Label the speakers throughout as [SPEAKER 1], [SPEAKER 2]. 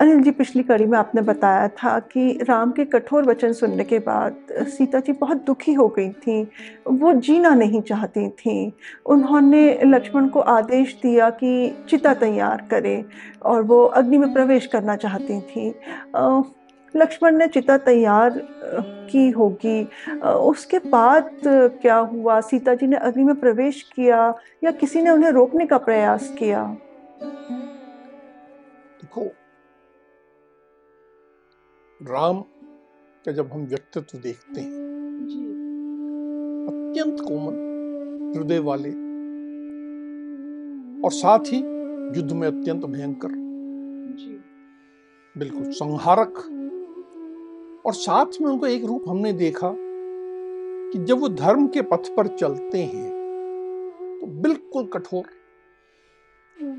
[SPEAKER 1] अनिल जी, पिछली कड़ी में आपने बताया था कि राम के कठोर वचन सुनने के बाद सीता जी बहुत दुखी हो गई थी। वो जीना नहीं चाहती थी। उन्होंने लक्ष्मण को आदेश दिया कि चिता तैयार करे और वो अग्नि में प्रवेश करना चाहती थी। लक्ष्मण ने चिता तैयार की होगी। उसके बाद क्या हुआ? सीता जी ने अग्नि में प्रवेश किया या किसी ने उन्हें रोकने का प्रयास किया?
[SPEAKER 2] राम का जब हम व्यक्तित्व देखते हैं अत्यंत कोमल हृदय वाले और साथ ही युद्ध में अत्यंत भयंकर। बिल्कुल संहारक। और साथ में उनको एक रूप हमने देखा कि जब वो धर्म के पथ पर चलते हैं तो बिल्कुल कठोर।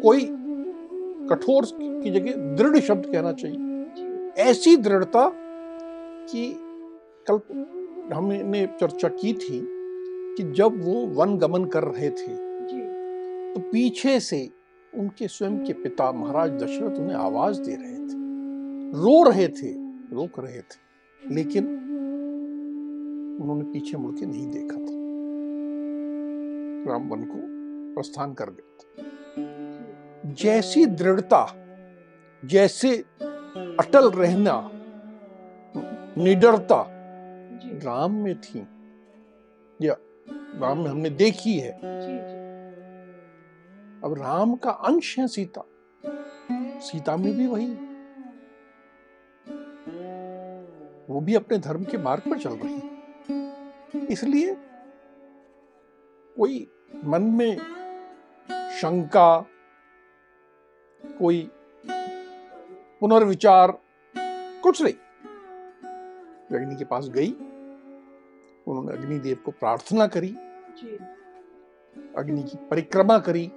[SPEAKER 2] कोई कठोर की जगह दृढ़ शब्द कहना चाहिए। ऐसी दृढ़ता कि कल हमने चर्चा की थी कि जब वो वन गमन कर रहे थे तो पीछे से उनके स्वयं के पिता महाराज दशरथ उन्हें आवाज़ दे रहे थे। रो रहे थे रोक रहे थे लेकिन उन्होंने पीछे मुड़ के नहीं देखा था। राम वन को प्रस्थान कर गए थे जैसी दृढ़ता जैसे अटल रहना निडरता राम में थी। या राम में हमने देखी है। अब राम का अंश है सीता। सीता में भी वही। वो भी अपने धर्म के मार्ग पर चल रही इसलिए कोई मन में शंका कोई पुनर्विचार। कुछ नहीं। अग्नि के पास गई उन्होंने अग्निदेव को प्रार्थना करी। अग्नि की परिक्रमा करी।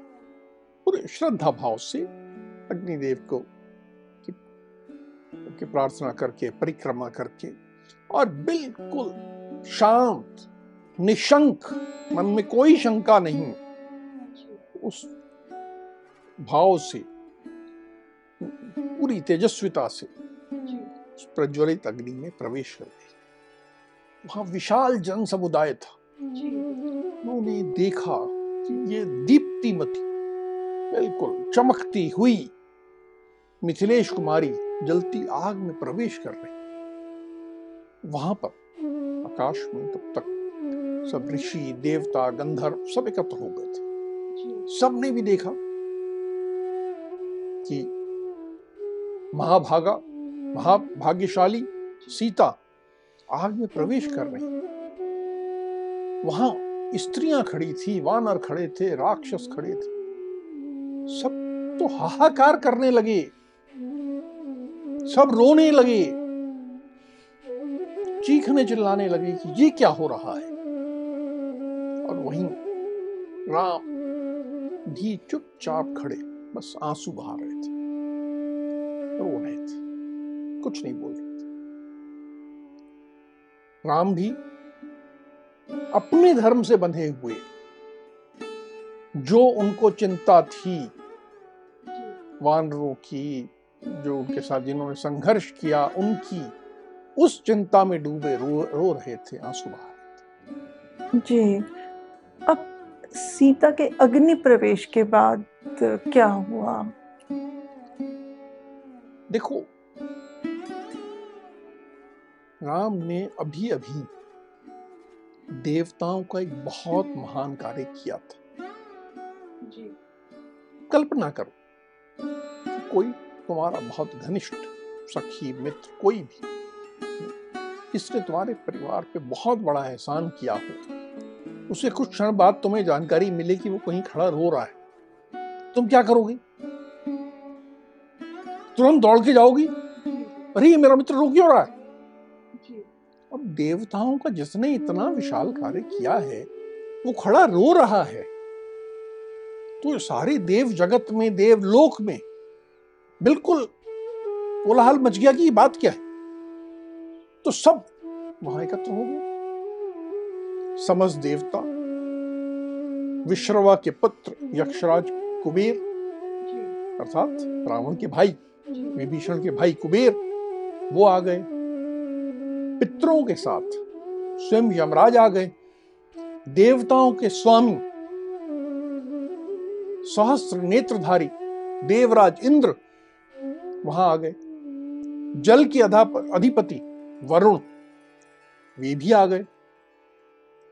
[SPEAKER 2] पूरे श्रद्धा भाव से अग्निदेव को की, की प्रार्थना करके परिक्रमा करके और बिल्कुल शांत निशंक मन में कोई शंका नहीं। उस भाव से पूरी तेजस्विता से प्रज्वलित अग्नि में प्रवेश कर गई वहाँ विशाल जन समुदाय था उन्होंने देखा कि ये दीप्तिमती बिल्कुल चमकती हुई मिथिलेश कुमारी जलती आग में प्रवेश कर रही वहाँ पर आकाश में तब तक सब ऋषि देवता गंधर्व सब एकत्र हो गए थे सबने भी देखा कि महाभागा, महाभाग्यशाली सीता आग में प्रवेश कर रही वहाँ स्त्रियाँ खड़ी थी, वानर खड़े थे, राक्षस खड़े थे। सब तो हाहाकार करने लगे। सब रोने लगे। चीखने चिल्लाने लगे कि ये क्या हो रहा है? और वहीं राम भी चुपचाप खड़े, बस आँसू बहा रहे थे। रो रहे थे। कुछ नहीं बोल रहे थे। राम भी अपने धर्म से बंधे हुए, जो उनको चिंता थी, वानरों की, जो उनके साथ जिन्होंने संघर्ष किया, उनकी, उस चिंता में डूबे, रो रो रहे थे, आँसू बहा
[SPEAKER 1] जी। अब सीता के अग्नि प्रवेश के बाद क्या हुआ?
[SPEAKER 2] देखो राम ने अभी अभी देवताओं का एक बहुत महान कार्य किया था। जी। कल्पना करो कोई तुम्हारा बहुत घनिष्ठ सखी मित्र कोई भी इसने तुम्हारे परिवार पे बहुत बड़ा एहसान किया हो। उसे कुछ क्षण बाद तुम्हें जानकारी मिले कि वो कहीं खड़ा रो रहा है। तुम क्या करोगे? तुरंत दौड़ के जाओगी? अरे मेरा मित्र रो क्यों रहा है। अब देवताओं का जिसने इतना विशाल कार्य किया है वो खड़ा रो रहा है। तो सारे देव जगत में देव लोक में बिल्कुल कोलाहल मच गया कि ये बात क्या है? तो सब वहाँ एकत्र हो गए। समस्त देवता विश्रवा के पुत्र यक्षराज कुबेर अर्थात रावण के भाई विभीषण के भाई कुबेर, वो आ गए। पितरों के साथ स्वयं यमराज आ गए। देवताओं के स्वामी, सहस्त्र नेत्रधारी देवराज इंद्र वहाँ आ गए। जल के अधिपति वरुण, वे भी आ गए।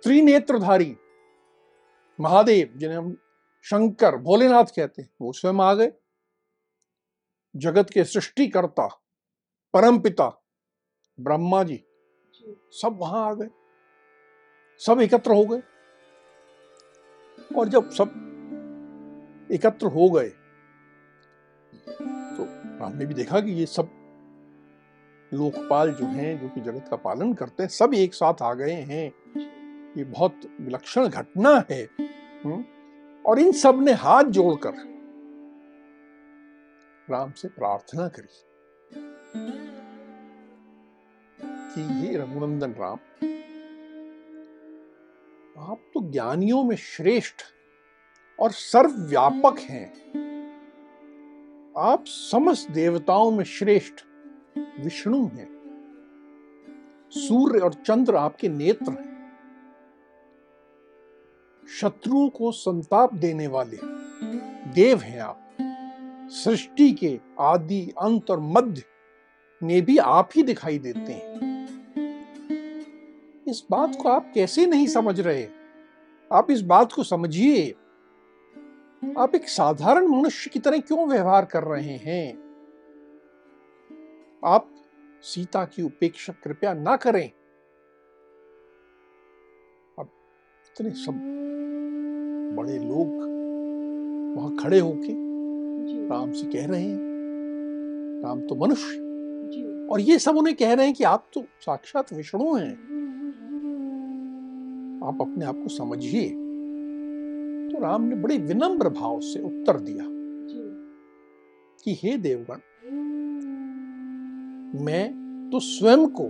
[SPEAKER 2] त्रिनेत्रधारी महादेव, जिन्हें हम शंकर भोलेनाथ कहते हैं, वो स्वयं आ गए। जगत के सृष्टिकर्ता परम पिता ब्रह्मा जी सब वहाँ आ गए। सब एकत्र हो गए। और जब सब एकत्र हो गए तो राम ने भी देखा कि ये सब लोकपाल जो हैं जो कि जगत का पालन करते हैं सब एक साथ आ गए हैं। ये बहुत विलक्षण घटना है। हम्म, और इन सबने हाथ जोड़कर राम से प्रार्थना करी। कि ये रघुनंदन राम, आप तो ज्ञानियों में श्रेष्ठ और सर्वव्यापक हैं। आप समस्त देवताओं में श्रेष्ठ विष्णु हैं। सूर्य और चंद्र आपके नेत्र हैं। शत्रुओं को संताप देने वाले देव हैं आप। सृष्टि के आदि अंत और मध्य ने भी आप ही दिखाई देते हैं। इस बात को आप कैसे नहीं समझ रहे? आप इस बात को समझिए। आप एक साधारण मनुष्य की तरह क्यों व्यवहार कर रहे हैं? आप सीता की उपेक्षा कृपया ना करें। अब इतने सब बड़े लोग वहाँ खड़े होके राम से कह रहे हैं। राम तो मनुष्य। और ये सब उन्हें कह रहे हैं कि आप तो साक्षात विष्णु हैं। आप अपने आप को समझिए। तो राम ने बड़े विनम्र भाव से उत्तर दिया कि हे देवगण मैं तो स्वयं को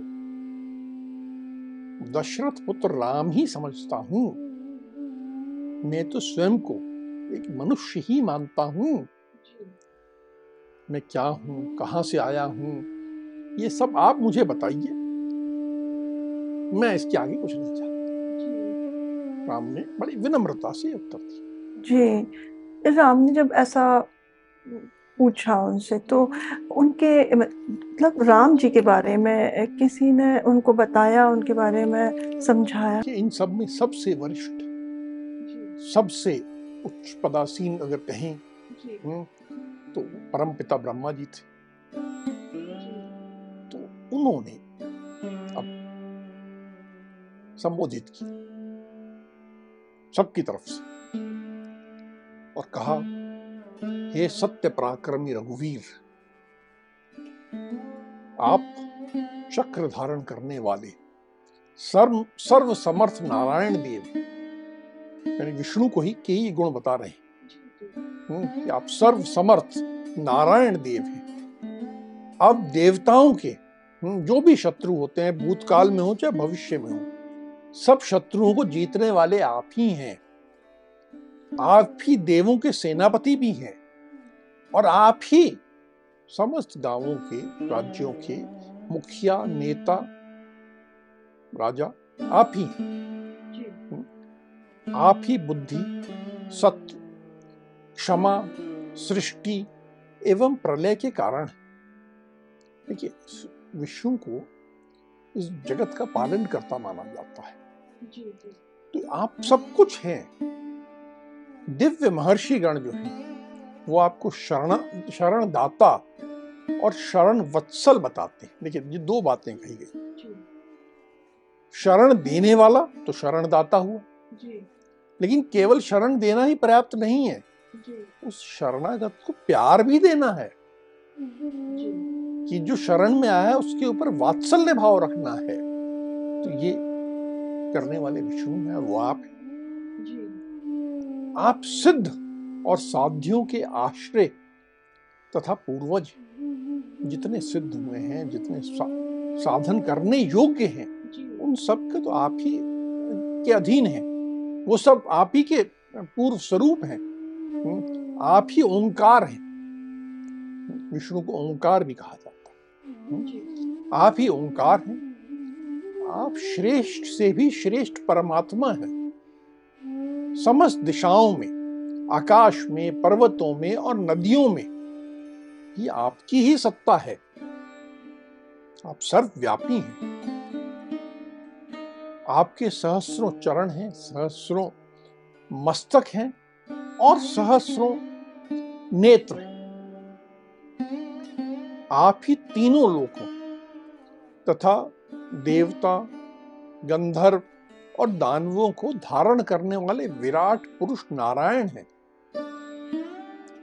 [SPEAKER 2] दशरथ पुत्र राम ही समझता हूँ। मैं तो स्वयं को एक मनुष्य ही मानता हूँ। मैं क्या हूँ कहाँ से आया हूँ ये सब आप मुझे बताइए। मैं इसके आगे कुछ नहीं चाहता राम ने बड़ी विनम्रता से उत्तर
[SPEAKER 1] दिया। जी। राम ने जब ऐसा पूछा उनसे तो उनके मतलब राम जी के बारे में किसी ने उनको बताया उनके बारे में समझाया?
[SPEAKER 2] कि इन सब में सबसे वरिष्ठ सबसे उच्च पदासीन अगर कहें हम्म, तो परम पिता ब्रह्मा जी थे तो उन्होंने अब संबोधित किया सबकी तरफ़ से और कहा हे सत्य पराक्रमी रघुवीर आप चक्र धारण करने वाले सर्व सर्व समर्थ नारायण देव यानी विष्णु को ही के ही गुण बता रहे हैं कि आप सर्व समर्थ नारायण देव हैं। अब देवताओं के जो भी शत्रु होते हैं भूतकाल में हो चाहे भविष्य में हो सब शत्रुओं को जीतने वाले आप ही हैं। आप ही देवों के सेनापति भी हैं और आप ही समस्त गाँवों के राज्यों के मुखिया नेता राजा आप ही आप ही बुद्धि सत्य क्षमा सृष्टि एवं प्रलय के कारण देखिए विष्णु को इस जगत का पालन करता माना जाता है। तो आप सब कुछ हैं। दिव्य महर्षि गण जो है वो आपको शरण शरण दाता और शरण वत्सल बताते हैं। देखिए ये दो बातें कही गई। शरण देने वाला तो शरण दाता हुआ लेकिन केवल शरण देना ही पर्याप्त नहीं है। उस शरणागत को प्यार भी देना है। कि जो शरण में आया है उसके ऊपर वात्सल्य भाव रखना है। तो ये करने वाले विष्णु हैं और वो आप हैं। आप सिद्ध और साध्यों के आश्रय तथा पूर्वज जितने सिद्ध हुए हैं जितने सा, साधन करने योग्य हैं उन सब के तो आप ही के अधीन हैं। वो सब आप ही के पूर्व स्वरूप हैं। आप ही ओंकार हैं। विष्णु को ओंकार भी कहा जाता है। हम्म, आप ही ओंकार हैं। आप श्रेष्ठ से भी श्रेष्ठ परमात्मा हैं। समस्त दिशाओं में आकाश में पर्वतों में और नदियों में ये आपकी ही सत्ता है। आप सर्वव्यापी हैं। आपके सहस्रों चरण हैं सहस्रों मस्तक हैं। और सहस्रों नेत्र। आप ही तीनों लोगों तथा देवता गंधर्व और दानवों को धारण करने वाले विराट पुरुष नारायण हैं।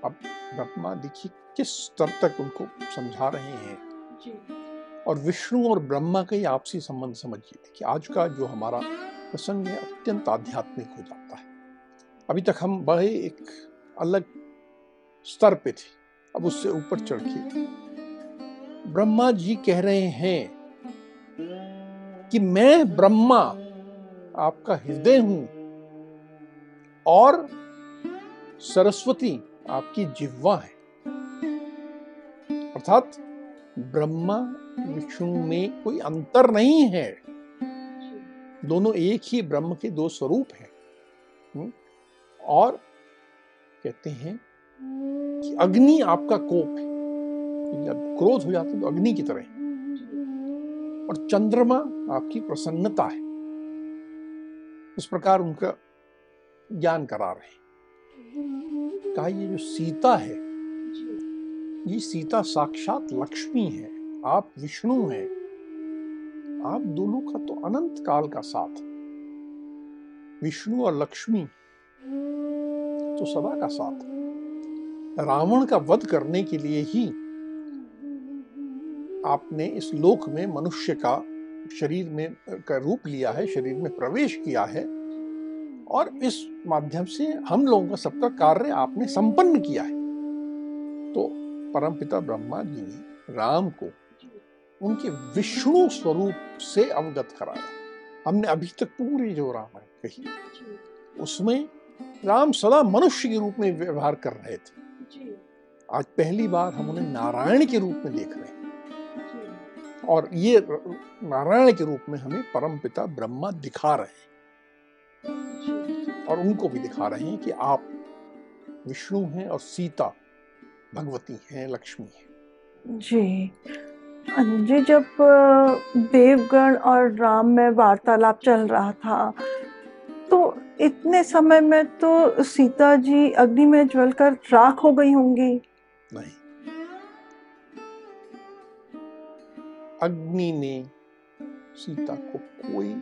[SPEAKER 2] अब ब्रह्मा देखिए किस स्तर तक उनको समझा रहे हैं। और विष्णु और ब्रह्मा का ही आपसी संबंध समझिए। देखिए आज का जो हमारा प्रसंग है अत्यंत आध्यात्मिक हो जाता है। अभी तक हम बड़े एक अलग स्तर पे थे। अब उससे ऊपर चढ़ के। ब्रह्मा जी कह रहे हैं कि मैं ब्रह्मा, आपका हृदय हूँ और सरस्वती आपकी जिह्वा है। अर्थात ब्रह्मा विष्णु में कोई अंतर नहीं है। दोनों एक ही ब्रह्म के दो स्वरूप हैं। हम्म? और कहते हैं कि अग्नि आपका कोप है। जब क्रोध हो जाता तो अग्नि की तरह है। और चंद्रमा आपकी प्रसन्नता है। उस प्रकार उनका ज्ञान करा रहे कहा, ये जो सीता है, ये सीता साक्षात लक्ष्मी है। आप विष्णु हैं। आप दोनों का तो अनंत काल का साथ विष्णु और लक्ष्मी तो सदा का साथ। रावण का वध करने के लिए ही आपने इस लोक में मनुष्य का शरीर में, का रूप लिया है, शरीर में प्रवेश किया है और इस माध्यम से हम लोगों का सबका कार्य आपने संपन्न किया है। तो परमपिता ब्रह्मा जी ने राम को उनके विष्णु स्वरूप से अवगत कराया। हमने अभी तक पूरी जो रामायण कही, उसमें राम सदा मनुष्य के रूप में व्यवहार कर रहे थे। आज पहली बार हम उन्हें नारायण के रूप में देख रहे हैं। और ये नारायण के रूप में हमें परम पिता ब्रह्मा दिखा रहे हैं। और उनको भी दिखा रहे हैं कि आप विष्णु हैं और सीता भगवती हैं लक्ष्मी हैं।
[SPEAKER 1] जी। जी जब देवगण और राम में वार्तालाप चल रहा था इतने समय में तो सीता जी अग्नि में ज्वलकर राख हो गई होंगी।
[SPEAKER 2] नहीं। अग्नि ने सीता को कोई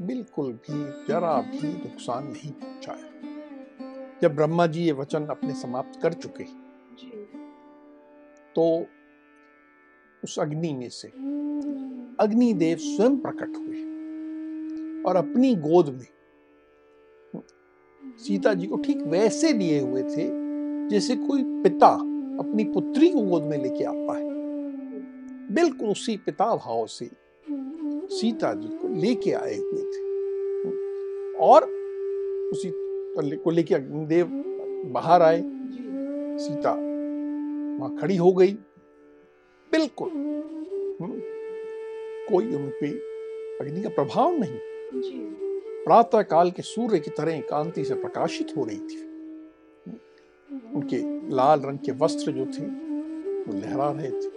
[SPEAKER 2] बिल्कुल भी जरा भी नुकसान नहीं पहुँचाया। जब ब्रह्मा जी ये वचन अपने समाप्त कर चुके तो उस अग्नि में से अग्निदेव स्वयं प्रकट हुए और अपनी गोद में सीता जी को ठीक वैसे लिए हुए थे जैसे कोई पिता अपनी पुत्री को गोद में लेके आता है। बिल्कुल उसी पिता भाव से सीता जी को लेके आए हुए थे। और उसी को लेके अग्निदेव बाहर आए। सीता वहाँ खड़ी हो गई। बिल्कुल। हम्म, कोई उन पे अग्नि का प्रभाव नहीं। प्रातः काल के सूर्य की तरह कांति से प्रकाशित हो रही थी। उनके लाल रंग के वस्त्र जो थे वो लहरा रहे थे।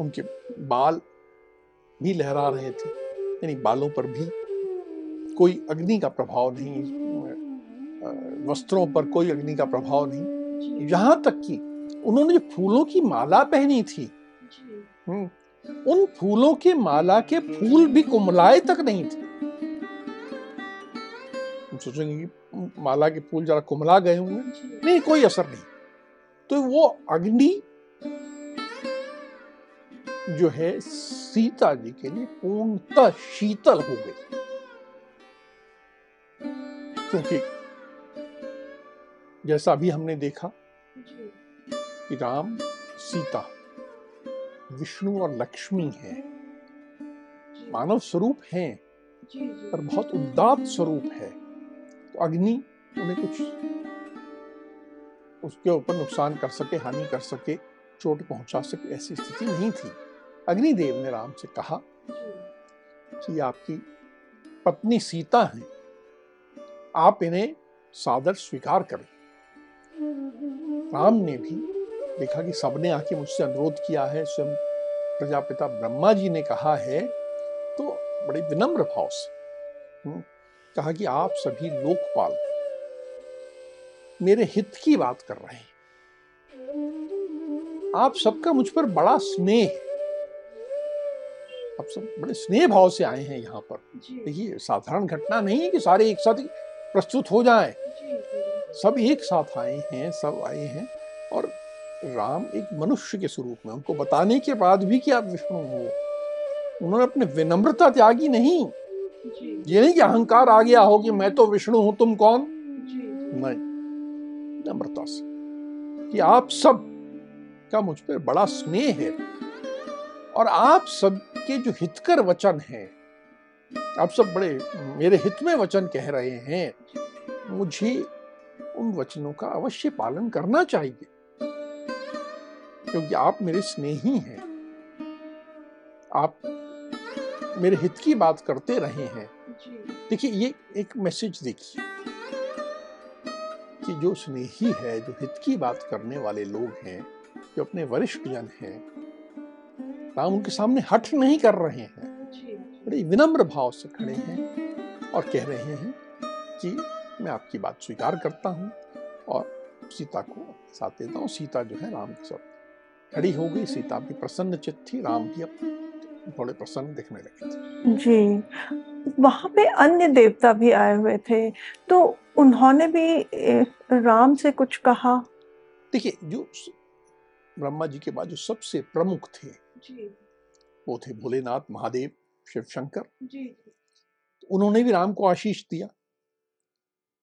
[SPEAKER 2] उनके बाल भी लहरा रहे थे। यानी बालों पर भी कोई अग्नि का प्रभाव नहीं वस्त्रों पर कोई अग्नि का प्रभाव नहीं। यहाँ तक कि उन्होंने जो फूलों की माला पहनी थी हम्म, उन फूलों के माला के फूल भी कुमलाए तक नहीं थे। सोचेंगे कि माला के फूल जरा कुमला गए होंगे। नहीं, कोई असर नहीं। तो वो अग्नि जो है, सीता जी के लिए पूर्णतः शीतल हो गई। क्योंकि जैसा अभी हमने देखा कि राम, सीता, विष्णु और लक्ष्मी है। मानव स्वरूप हैं, पर बहुत उदात स्वरूप है। तो अग्नि उन्हें कुछ उसके ऊपर नुकसान कर सके हानि कर सके चोट पहुँचा सके ऐसी स्थिति नहीं थी। अग्निदेव ने राम से कहा कि आपकी पत्नी सीता है। आप इन्हें सादर स्वीकार करें। राम ने भी देखा कि सबने आके मुझसे अनुरोध किया है स्वयं प्रजापिता ब्रह्मा जी ने कहा है तो बड़े विनम्र भाव से हम्म, कहा कि आप सभी लोकपाल मेरे हित की बात कर रहे हैं। आप सबका मुझ पर बड़ा स्नेह आप सब बड़े स्नेह भाव से आए हैं यहाँ पर। देखिए साधारण घटना नहीं है कि सारे एक साथ प्रस्तुत हो जाएँ। सब एक साथ आए हैं सब आए हैं और राम एक मनुष्य के स्वरूप में उनको बताने के बाद भी कि आप विष्णु हो। उन्होंने अपने विनम्रता त्यागी नहीं। ये नहीं कि अहंकार आ गया हो कि मैं तो विष्णु हूँ तुम कौन? नहीं। नम्रता से। कि आप सब का मुझ पर बड़ा स्नेह है। और आप सब के जो हितकर वचन हैं आप सब बड़े मेरे हित में वचन कह रहे हैं मुझे उन वचनों का अवश्य पालन करना चाहिए। क्योंकि आप मेरे स्नेही हैं। आप मेरे हित की बात करते रहे हैं। देखिए ये एक मैसेज देखिए कि जो स्नेही है जो हित की बात करने वाले लोग हैं जो अपने वरिष्ठ जन हैं राम उनके सामने हट नहीं कर रहे हैं। बड़े विनम्र भाव से खड़े हैं और कह रहे हैं कि मैं आपकी बात स्वीकार करता हूँ और सीता को साथ देता हूँ। सीता जो है राम के साथ खड़ी हो गई। सीता भी प्रसन्न चित थी। राम भी अब थोड़े प्रसन्न दिखने लगे थे
[SPEAKER 1] जी वहाँ पे अन्य देवता भी आए हुए थे तो उन्होंने भी राम से कुछ कहा
[SPEAKER 2] देखिए जो ब्रह्मा जी के बाद जो सबसे प्रमुख थे जी। वो थे भोलेनाथ महादेव शिव शंकर जी। तो उन्होंने भी राम को आशीष दिया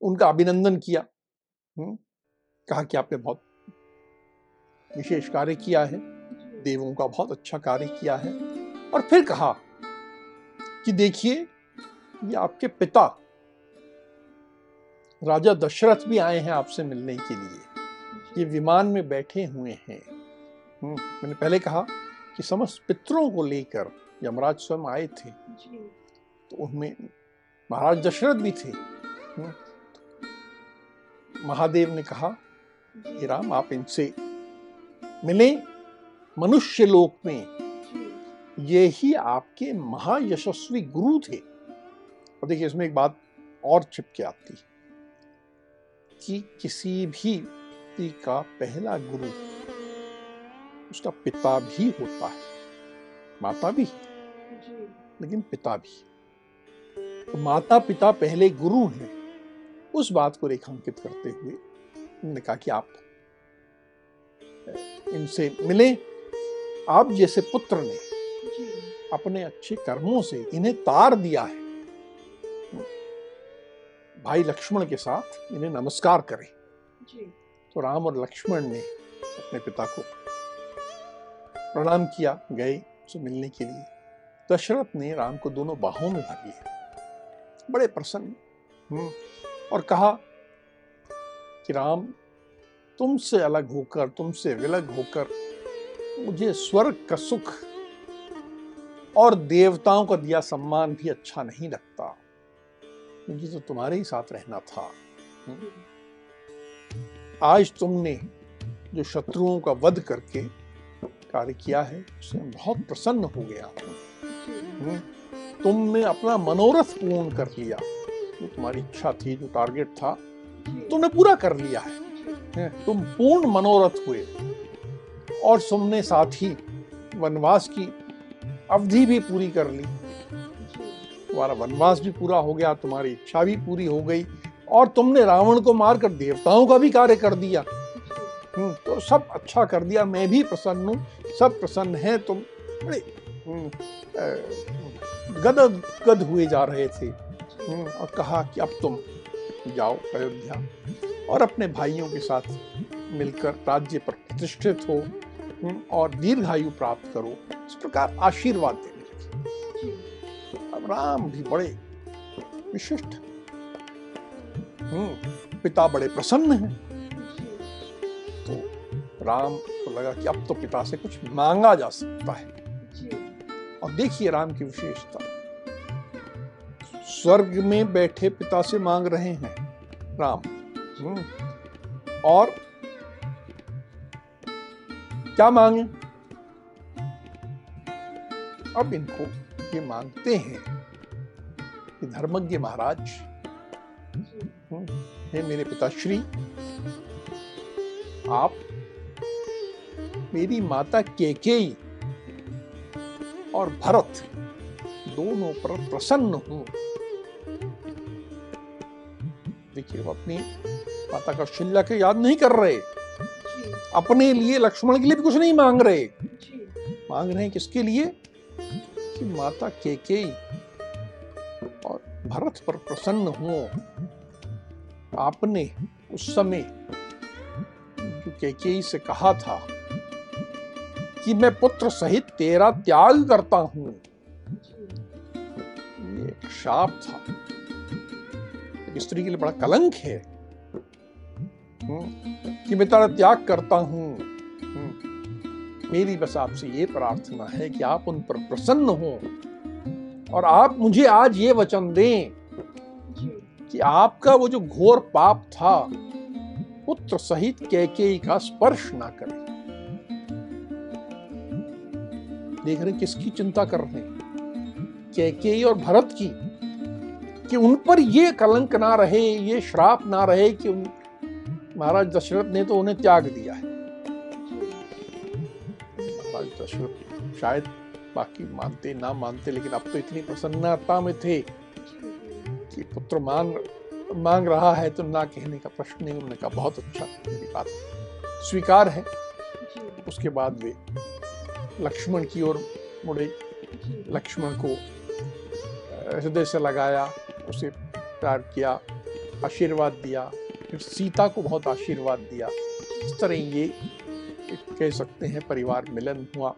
[SPEAKER 2] उनका अभिनंदन किया हुँ? कहा कि आपने बहुत विशेष कार्य किया है देवों का बहुत अच्छा कार्य किया है और फिर कहा कि देखिए ये आपके पिता राजा दशरथ भी आए हैं आपसे मिलने के लिए। ये विमान में बैठे हुए हैं। हम्म, मैंने पहले कहा कि समस्त पितरों को लेकर यमराज स्वयं आए थे। तो उनमें महाराज दशरथ भी थे। हम्म, महादेव ने कहा राम आप इनसे मिले। मनुष्य लोक में ये ही आपके महायशस्वी गुरु थे। और देखिए इसमें एक बात और छिप के आती कि किसी भी व्यक्ति का पहला गुरु उसका पिता भी होता है माता भी। लेकिन पिता भी। तो माता पिता पहले गुरु हैं उस बात को रेखांकित करते हुए उन्होंने कहा कि आप इनसे मिले आप जैसे पुत्र ने अपने अच्छे कर्मों से इन्हें तार दिया है। भाई लक्ष्मण के साथ इन्हें नमस्कार करें। जी। तो राम और लक्ष्मण ने अपने पिता को प्रणाम किया गए उसे मिलने के लिए। दशरथ ने राम को दोनों बाहों में भर लिया बड़े प्रसन्न और कहा कि राम तुमसे अलग होकर तुमसे विलग होकर मुझे स्वर्ग का सुख और देवताओं का दिया सम्मान भी अच्छा नहीं लगता। मुझे तो तुम्हारे ही साथ रहना था। आज तुमने जो शत्रुओं का वध करके कार्य किया है उससे बहुत प्रसन्न हो गया। हम्म। तुमने अपना मनोरथ पूर्ण कर लिया। जो तुम्हारी इच्छा थी, जो टारगेट था, तुमने पूरा कर लिया है? तुम पूर्ण मनोरथ हुए। और तुमने साथ ही वनवास की। अवधि भी पूरी कर ली। तुम्हारा वनवास भी पूरा हो गया तुम्हारी इच्छा भी पूरी हो गई और तुमने रावण को मारकर देवताओं का भी कार्य कर दिया। हम्म, तो सब अच्छा कर दिया मैं भी प्रसन्न हूँ सब प्रसन्न है तुम। बड़े हम्म, गद गद हुए जा रहे थे। हम्म, और कहा कि अब तुम जाओ अयोध्या और अपने भाइयों के साथ मिलकर राज्य पर प्रतिष्ठित हो। और दीर्घायु प्राप्त करो, इस प्रकार आशीर्वाद देने लगे। अब राम भी बड़े विशिष्ट पिता बड़े प्रसन्न हैं। तो राम को लगा कि अब तो पिता से कुछ मांगा जा सकता है। और देखिए राम की विशेषता। स्वर्ग में बैठे पिता से मांग रहे हैं राम। हम्म। और क्या मांगे? अब इनको ये मांगते हैं कि धर्मज्ञ महाराज हम्म, हे मेरे पिताश्री आप मेरी माता केकेई और भरत दोनों पर प्रसन्न हूँ। देखिए वो अपनी माता का शिल्ला के याद नहीं कर रहे। अपने लिए लक्ष्मण के लिए भी कुछ नहीं मांग रहे। मांग रहे हैं किसके लिए? कि माता के के और भरत पर प्रसन्न हो। आपने उस समय जो केके से कहा था कि मैं पुत्र सहित तेरा त्याग करता हूँ। ये एक शाप था। एक स्त्री के लिए बड़ा कलंक है। हम्म, कि मैं तेरा त्याग करता हूँ। हम्म, मेरी बस आपसे ये प्रार्थना है कि आप उन पर प्रसन्न हो और आप मुझे आज ये वचन दें कि आपका वो जो घोर पाप था पुत्र सहित कैकेयी का स्पर्श ना करें। देख रहे किसकी चिंता कर रहे कैकेयी और भरत की कि उन पर ये कलंक ना रहे ये श्राप ना रहे कि उन महाराज दशरथ ने तो उन्हें त्याग दिया है। महाराज दशरथ शायद बाकी मानते ना मानते, लेकिन अब तो इतनी प्रसन्नता में थे कि पुत्र मान, मांग रहा है तो ना कहने का प्रश्न नहीं, उन्होंने कहा, बहुत अच्छा मेरी बात स्वीकार है। उसके बाद वे लक्ष्मण की ओर मुड़े। लक्ष्मण को हृदय से लगाया, उसे प्यार किया, आशीर्वाद दिया। फिर सीता को बहुत आशीर्वाद दिया। इस तरह ये कह सकते हैं परिवार मिलन हुआ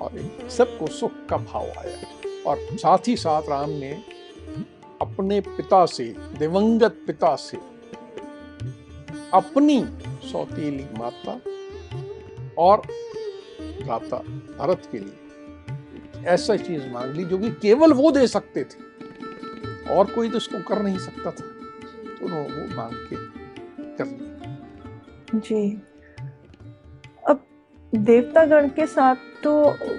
[SPEAKER 2] और सबको सुख का भाव आया। और साथ ही साथ राम ने अपने पिता से, दिवंगत पिता से अपनी सौतीली माता और भ्राता भरत के लिए ऐसा चीज़ मांग ली जो कि केवल वो दे सकते थे। और कोई तो इसको कर नहीं सकता था। तो उन्होंने वो मांग के कर
[SPEAKER 1] जी। अब देवतागण के साथ तो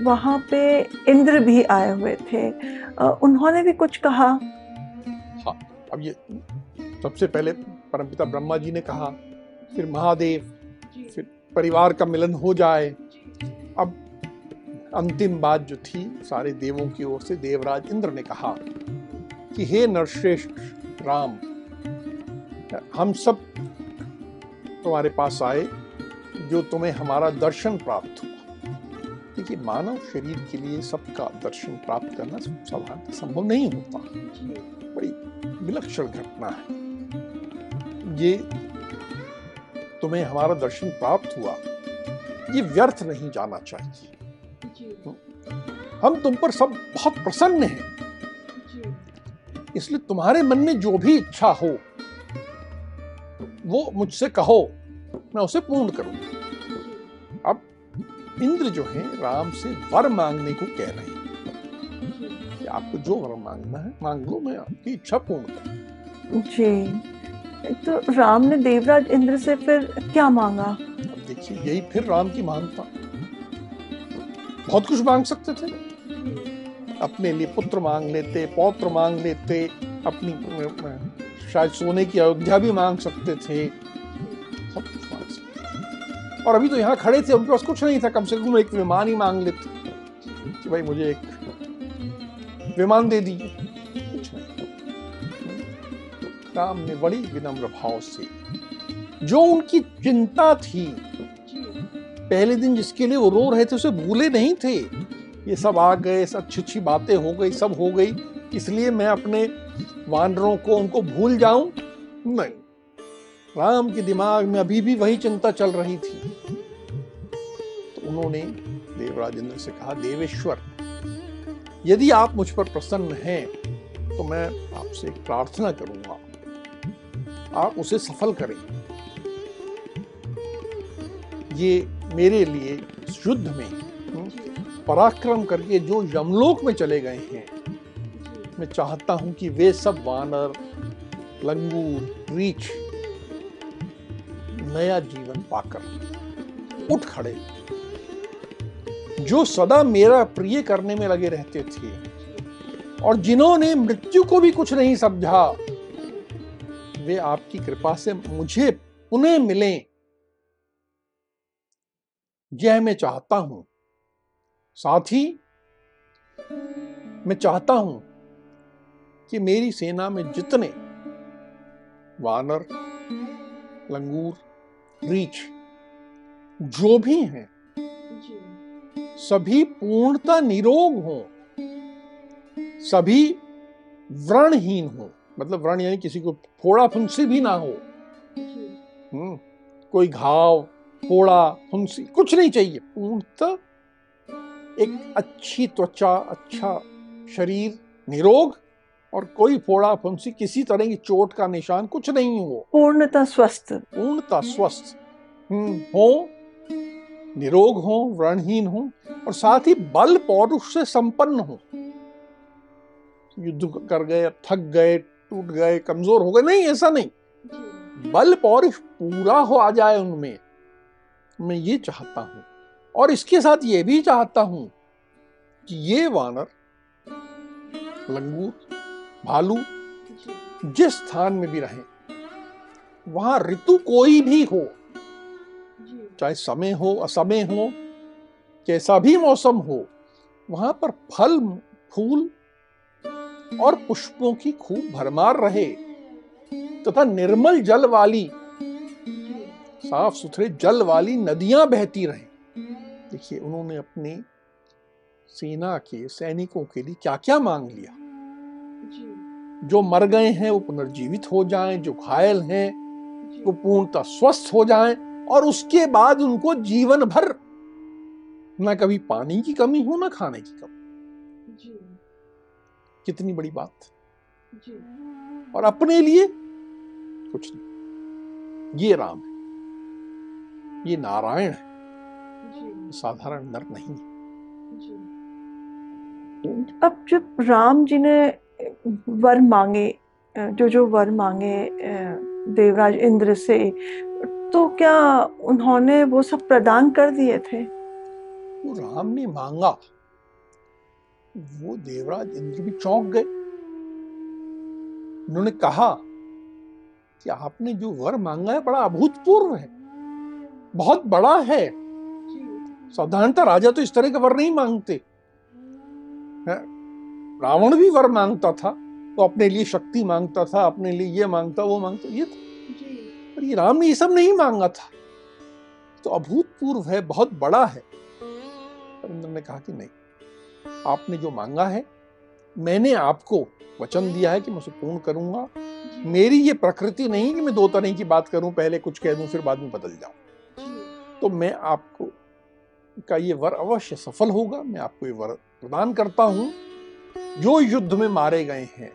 [SPEAKER 1] वहाँ पे इंद्र भी आए हुए थे। उन्होंने भी कुछ कहा?
[SPEAKER 2] हाँ अब ये सबसे पहले परमपिता ब्रह्मा जी ने कहा फिर महादेव फिर परिवार का मिलन हो जाए। अब अंतिम बात जो थी सारे देवों की ओर से देवराज इंद्र ने कहा कि हे नरश्रेष्ठ राम हम सब तुम्हारे पास आए जो तुम्हें हमारा दर्शन प्राप्त हुआ। देखिए मानव शरीर के लिए सबका दर्शन प्राप्त करना साधारण संभव नहीं होता। बड़ी विलक्षण घटना है। ये तुम्हें हमारा दर्शन प्राप्त हुआ ये व्यर्थ नहीं जाना चाहिए। हम तुम पर सब बहुत प्रसन्न हैं। इसलिए तुम्हारे मन में जो भी इच्छा हो वो मुझसे कहो मैं उसे पूर्ण करूँगा अब इंद्र जो है राम से वर मांगने को कह रहे हैं। कि आपको जो वर मांगना है मांग लो मैं आपकी इच्छा पूर्ण करूँ।
[SPEAKER 1] जी। तो राम ने देवराज इंद्र से फिर क्या मांगा?
[SPEAKER 2] देखिए यही फिर राम की महानता बहुत कुछ मांग सकते थे। अपने लिए पुत्र मांग लेते पौत्र मांग लेते अपनी शायद सोने की अयोध्या भी मांग सकते थे। सब कुछ मांग सकते और अभी तो यहाँ खड़े थे, उनके पास कुछ नहीं था। कम से कम एक विमान ही मांग लेते। कि भाई मुझे एक विमान दे दीजिए। कुछ नहीं। राम ने बड़ी विनम्र भाव से। जो उनकी चिंता थी, पहले दिन जिसके लिए वो रो रहे थे, उसे भूले नहीं थे। ये सब आ गए अच्छी अच्छी बातें हो गई, सब हो गई। इसलिए मैं अपने वानरों को उनको भूल जाऊँ? नहीं। राम के दिमाग में अभी भी वही चिंता चल रही थी। तो उन्होंने देवराज इंद्र से कहा देवेश्वर यदि आप मुझ पर प्रसन्न हैं तो मैं आपसे एक प्रार्थना करूँगा। आप उसे सफल करें। ये मेरे लिए युद्ध में हम्म, पराक्रम करके जो यमलोक में चले गए हैं मैं चाहता हूँ कि वे सब वानर, लंगूर, रीछ, नया जीवन पाकर उठ खड़े। जो सदा मेरा प्रिय करने में लगे रहते थे और जिन्होंने मृत्यु को भी कुछ नहीं समझा, वे आपकी कृपा से मुझे पुनः मिले। यह मैं चाहता हूँ। साथ ही मैं चाहता हूँ कि मेरी सेना में जितने वानर लंगूर रीछ जो भी हैं सभी पूर्णता निरोग हो सभी व्रणहीन हो मतलब व्रण यानी किसी को फोड़ा फुंसी भी ना हो। हम्म कोई घाव फोड़ा फुंसी कुछ नहीं चाहिए। पूर्णतः एक अच्छी त्वचा अच्छा शरीर निरोग और कोई फोड़ा फुंसी किसी तरह की चोट का निशान कुछ नहीं हो।
[SPEAKER 1] पूर्णता स्वस्थ।
[SPEAKER 2] पूर्णता स्वस्थ। हम्म, हो निरोग हो व्रणहीन हो और साथ ही बल पौरुष से संपन्न हो। युद्ध कर गए थक गए टूट गए कमज़ोर हो गए नहीं ऐसा नहीं। बल पौरुष पूरा हो आ जाए उनमें। मैं ये चाहता हूँ और इसके साथ ये भी चाहता हूँ कि ये वानर लंगूर भालू जिस स्थान में भी रहे वहाँ ऋतु कोई भी हो चाहे समय हो असमय हो कैसा भी मौसम हो वहाँ पर फल फूल और पुष्पों की खूब भरमार रहे तथा निर्मल जल वाली साफ़ सुथरे जल वाली नदियाँ बहती रहे। देखिए उन्होंने अपने सेना के सैनिकों के लिए क्या क्या मांग लिया? जो मर गए हैं वो पुनर्जीवित हो जाएँ जो घायल हैं वो पूर्णतः स्वस्थ हो जाएँ और उसके बाद उनको जीवन भर ना कभी पानी की कमी हो ना खाने की कमी। कितनी बड़ी बात। जी। और अपने लिए कुछ नहीं। ये राम है। ये नारायण है। साधारण नर नहीं है।
[SPEAKER 1] अब जब राम जी ने वर मांगे जो जो वर मांगे देवराज इंद्र से तो क्या उन्होंने वो सब प्रदान कर दिए थे?
[SPEAKER 2] वो राम ने मांगा। वो देवराज इंद्र भी चौंक गए। उन्होंने कहा कि आपने जो वर मांगा है बड़ा अभूतपूर्व है। बहुत बड़ा है। साधारणतः राजा तो इस तरह का वर नहीं मांगते। रावण भी वर माँगता था तो अपने लिए शक्ति माँगता था अपने लिए ये माँगता वो माँगता ये था। पर ये राम ने ये सब नहीं मांगा था। तो अभूतपूर्व है बहुत बड़ा है। पर इंद्र ने कहा कि नहीं आपने जो मांगा है मैंने आपको वचन दिया है कि मैं उसे पूर्ण करूँगा। मेरी ये प्रकृति नहीं कि मैं दो तरह की बात करूँ पहले कुछ कह दूँ फिर बाद में बदल जाऊँ। तो मैं आपको का ये वर अवश्य सफल होगा मैं आपको ये वर प्रदान करता हूँ। जो युद्ध में मारे गए हैं।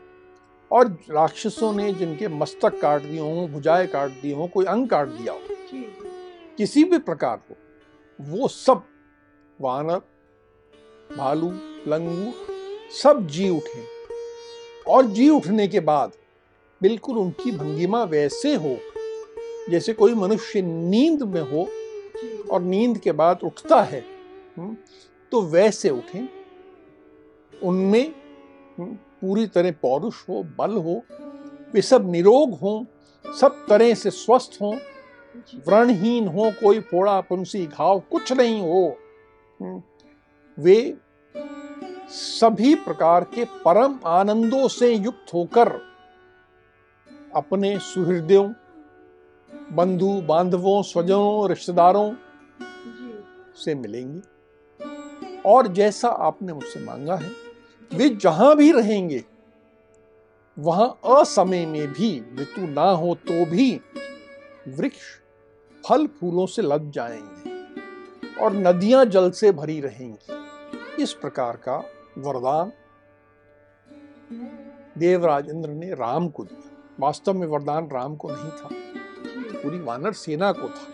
[SPEAKER 2] और राक्षसों ने जिनके मस्तक काट दिए हों भुजाएँ काट दिए हों कोई अंग काट दिया हो किसी भी प्रकार हो वो सब वानर भालू लंगूर सब जी उठे। और जी उठने के बाद बिल्कुल उनकी भंगिमा वैसे हो जैसे कोई मनुष्य नींद में हो और नींद के बाद उठता है हम्म, तो वैसे उठे। उनमें पूरी तरह पौरुष हो, बल हो, वे सब निरोग हो, सब तरह से स्वस्थ हो, व्रणहीन हो, कोई फोड़ा पुंसी घाव कुछ नहीं हो। वे सभी प्रकार के परम आनंदों से युक्त होकर अपने सुहृदयों, बंधु बांधवों, स्वजनों, रिश्तेदारों से मिलेंगे। और जैसा आपने मुझसे मांगा है वे जहाँ भी रहेंगे वहाँ असमय में भी ऋतु ना हो तो भी वृक्ष फल फूलों से लद जाएँगे और नदियाँ जल से भरी रहेंगी। इस प्रकार का वरदान देवराज इंद्र ने राम को दिया। वास्तव में वरदान राम को नहीं था पूरी वानर सेना को था।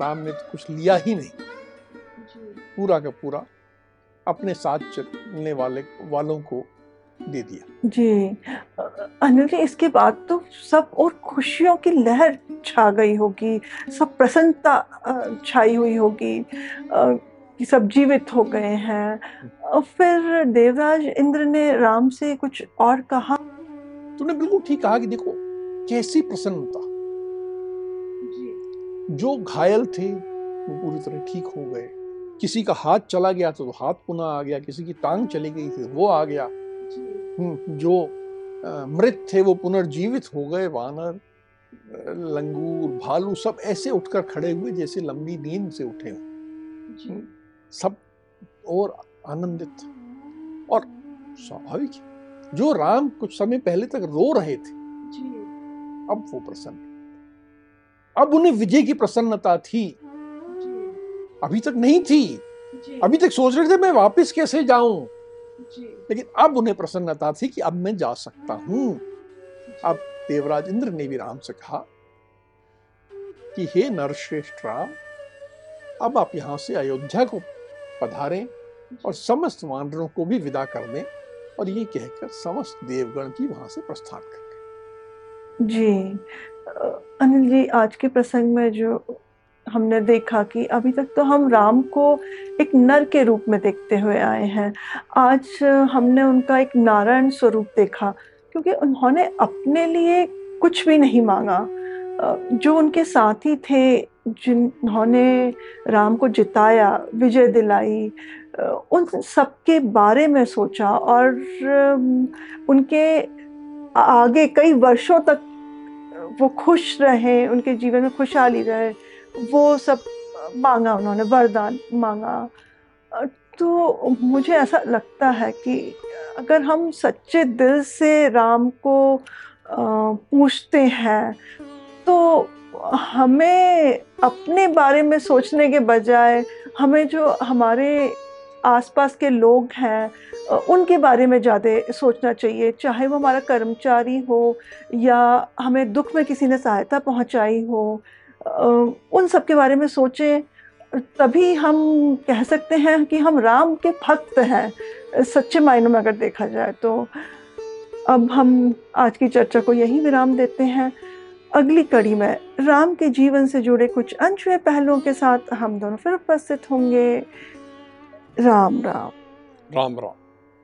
[SPEAKER 2] राम ने तो कुछ लिया ही नहीं। पूरा का पूरा अपने साथ चलने वाले वालों को दे दिया।
[SPEAKER 1] जी। अनिल जी इसके बाद तो सब और खुशियों की लहर छा गई होगी सब प्रसन्नता छाई हुई होगी कि सब जीवित हो गए हैं। फिर देवराज इंद्र ने राम से कुछ और कहा?
[SPEAKER 2] तूने बिल्कुल ठीक कहा कि देखो कैसी प्रसन्नता। जो घायल थे वो पूरी तरह ठीक हो गए। किसी का हाथ चला गया तो हाथ पुनः आ गया किसी की टांग चली गई थी वो आ गया। हम्म, जो मृत थे वो पुनर्जीवित हो गए वानर लंगूर भालू सब ऐसे उठकर खड़े हुए जैसे लंबी नींद से उठे हो। सब और आनंदित। और स्वाभाविक जो राम कुछ समय पहले तक रो रहे थे अब वो प्रसन्न। अब उन्हें विजय की प्रसन्नता थी। अभी तक नहीं थी। अभी तक सोच रहे थे मैं वापस कैसे जाऊँ? लेकिन अब उन्हें प्रसन्नता थी कि अब मैं जा सकता हूँ। अब देवराज इंद्र ने भी राम से कहा कि हे नरश्रेष्ठ राम अब आप यहाँ से अयोध्या को पधारें और समस्त वानरों को भी विदा कर दें और ये कहकर समस्त देवगण की वहाँ से प्रस्थान कर
[SPEAKER 1] जी। अनिल जी आज के प्रसंग में जो हमने देखा कि अभी तक तो हम राम को एक नर के रूप में देखते हुए आए हैं। आज हमने उनका एक नारायण स्वरूप देखा, क्योंकि उन्होंने अपने लिए कुछ भी नहीं मांगा। जो उनके साथी थे, जिन्होंने राम को जिताया, विजय दिलाई उन सबके बारे में सोचा और उनके आगे कई वर्षों तक वो खुश रहे, उनके जीवन में खुशहाली रहे। वो सब मांगा, उन्होंने वरदान मांगा। तो मुझे ऐसा लगता है कि अगर हम सच्चे दिल से राम को पूछते हैं तो हमें अपने बारे में सोचने के बजाय हमें जो हमारे आसपास के लोग हैं उनके बारे में ज़्यादा सोचना चाहिए। चाहे वो हमारा कर्मचारी हो या हमें दुख में किसी ने सहायता पहुंचाई हो उन सब के बारे में सोचें, तभी हम कह सकते हैं कि हम राम के भक्त हैं, सच्चे मायनों में अगर देखा जाए तो। अब हम आज की चर्चा को यही विराम देते हैं। अगली कड़ी में राम के जीवन से जुड़े कुछ अनछुए पहलुओं के साथ हम दोनों फिर उपस्थित होंगे। राम राम।
[SPEAKER 2] राम राम।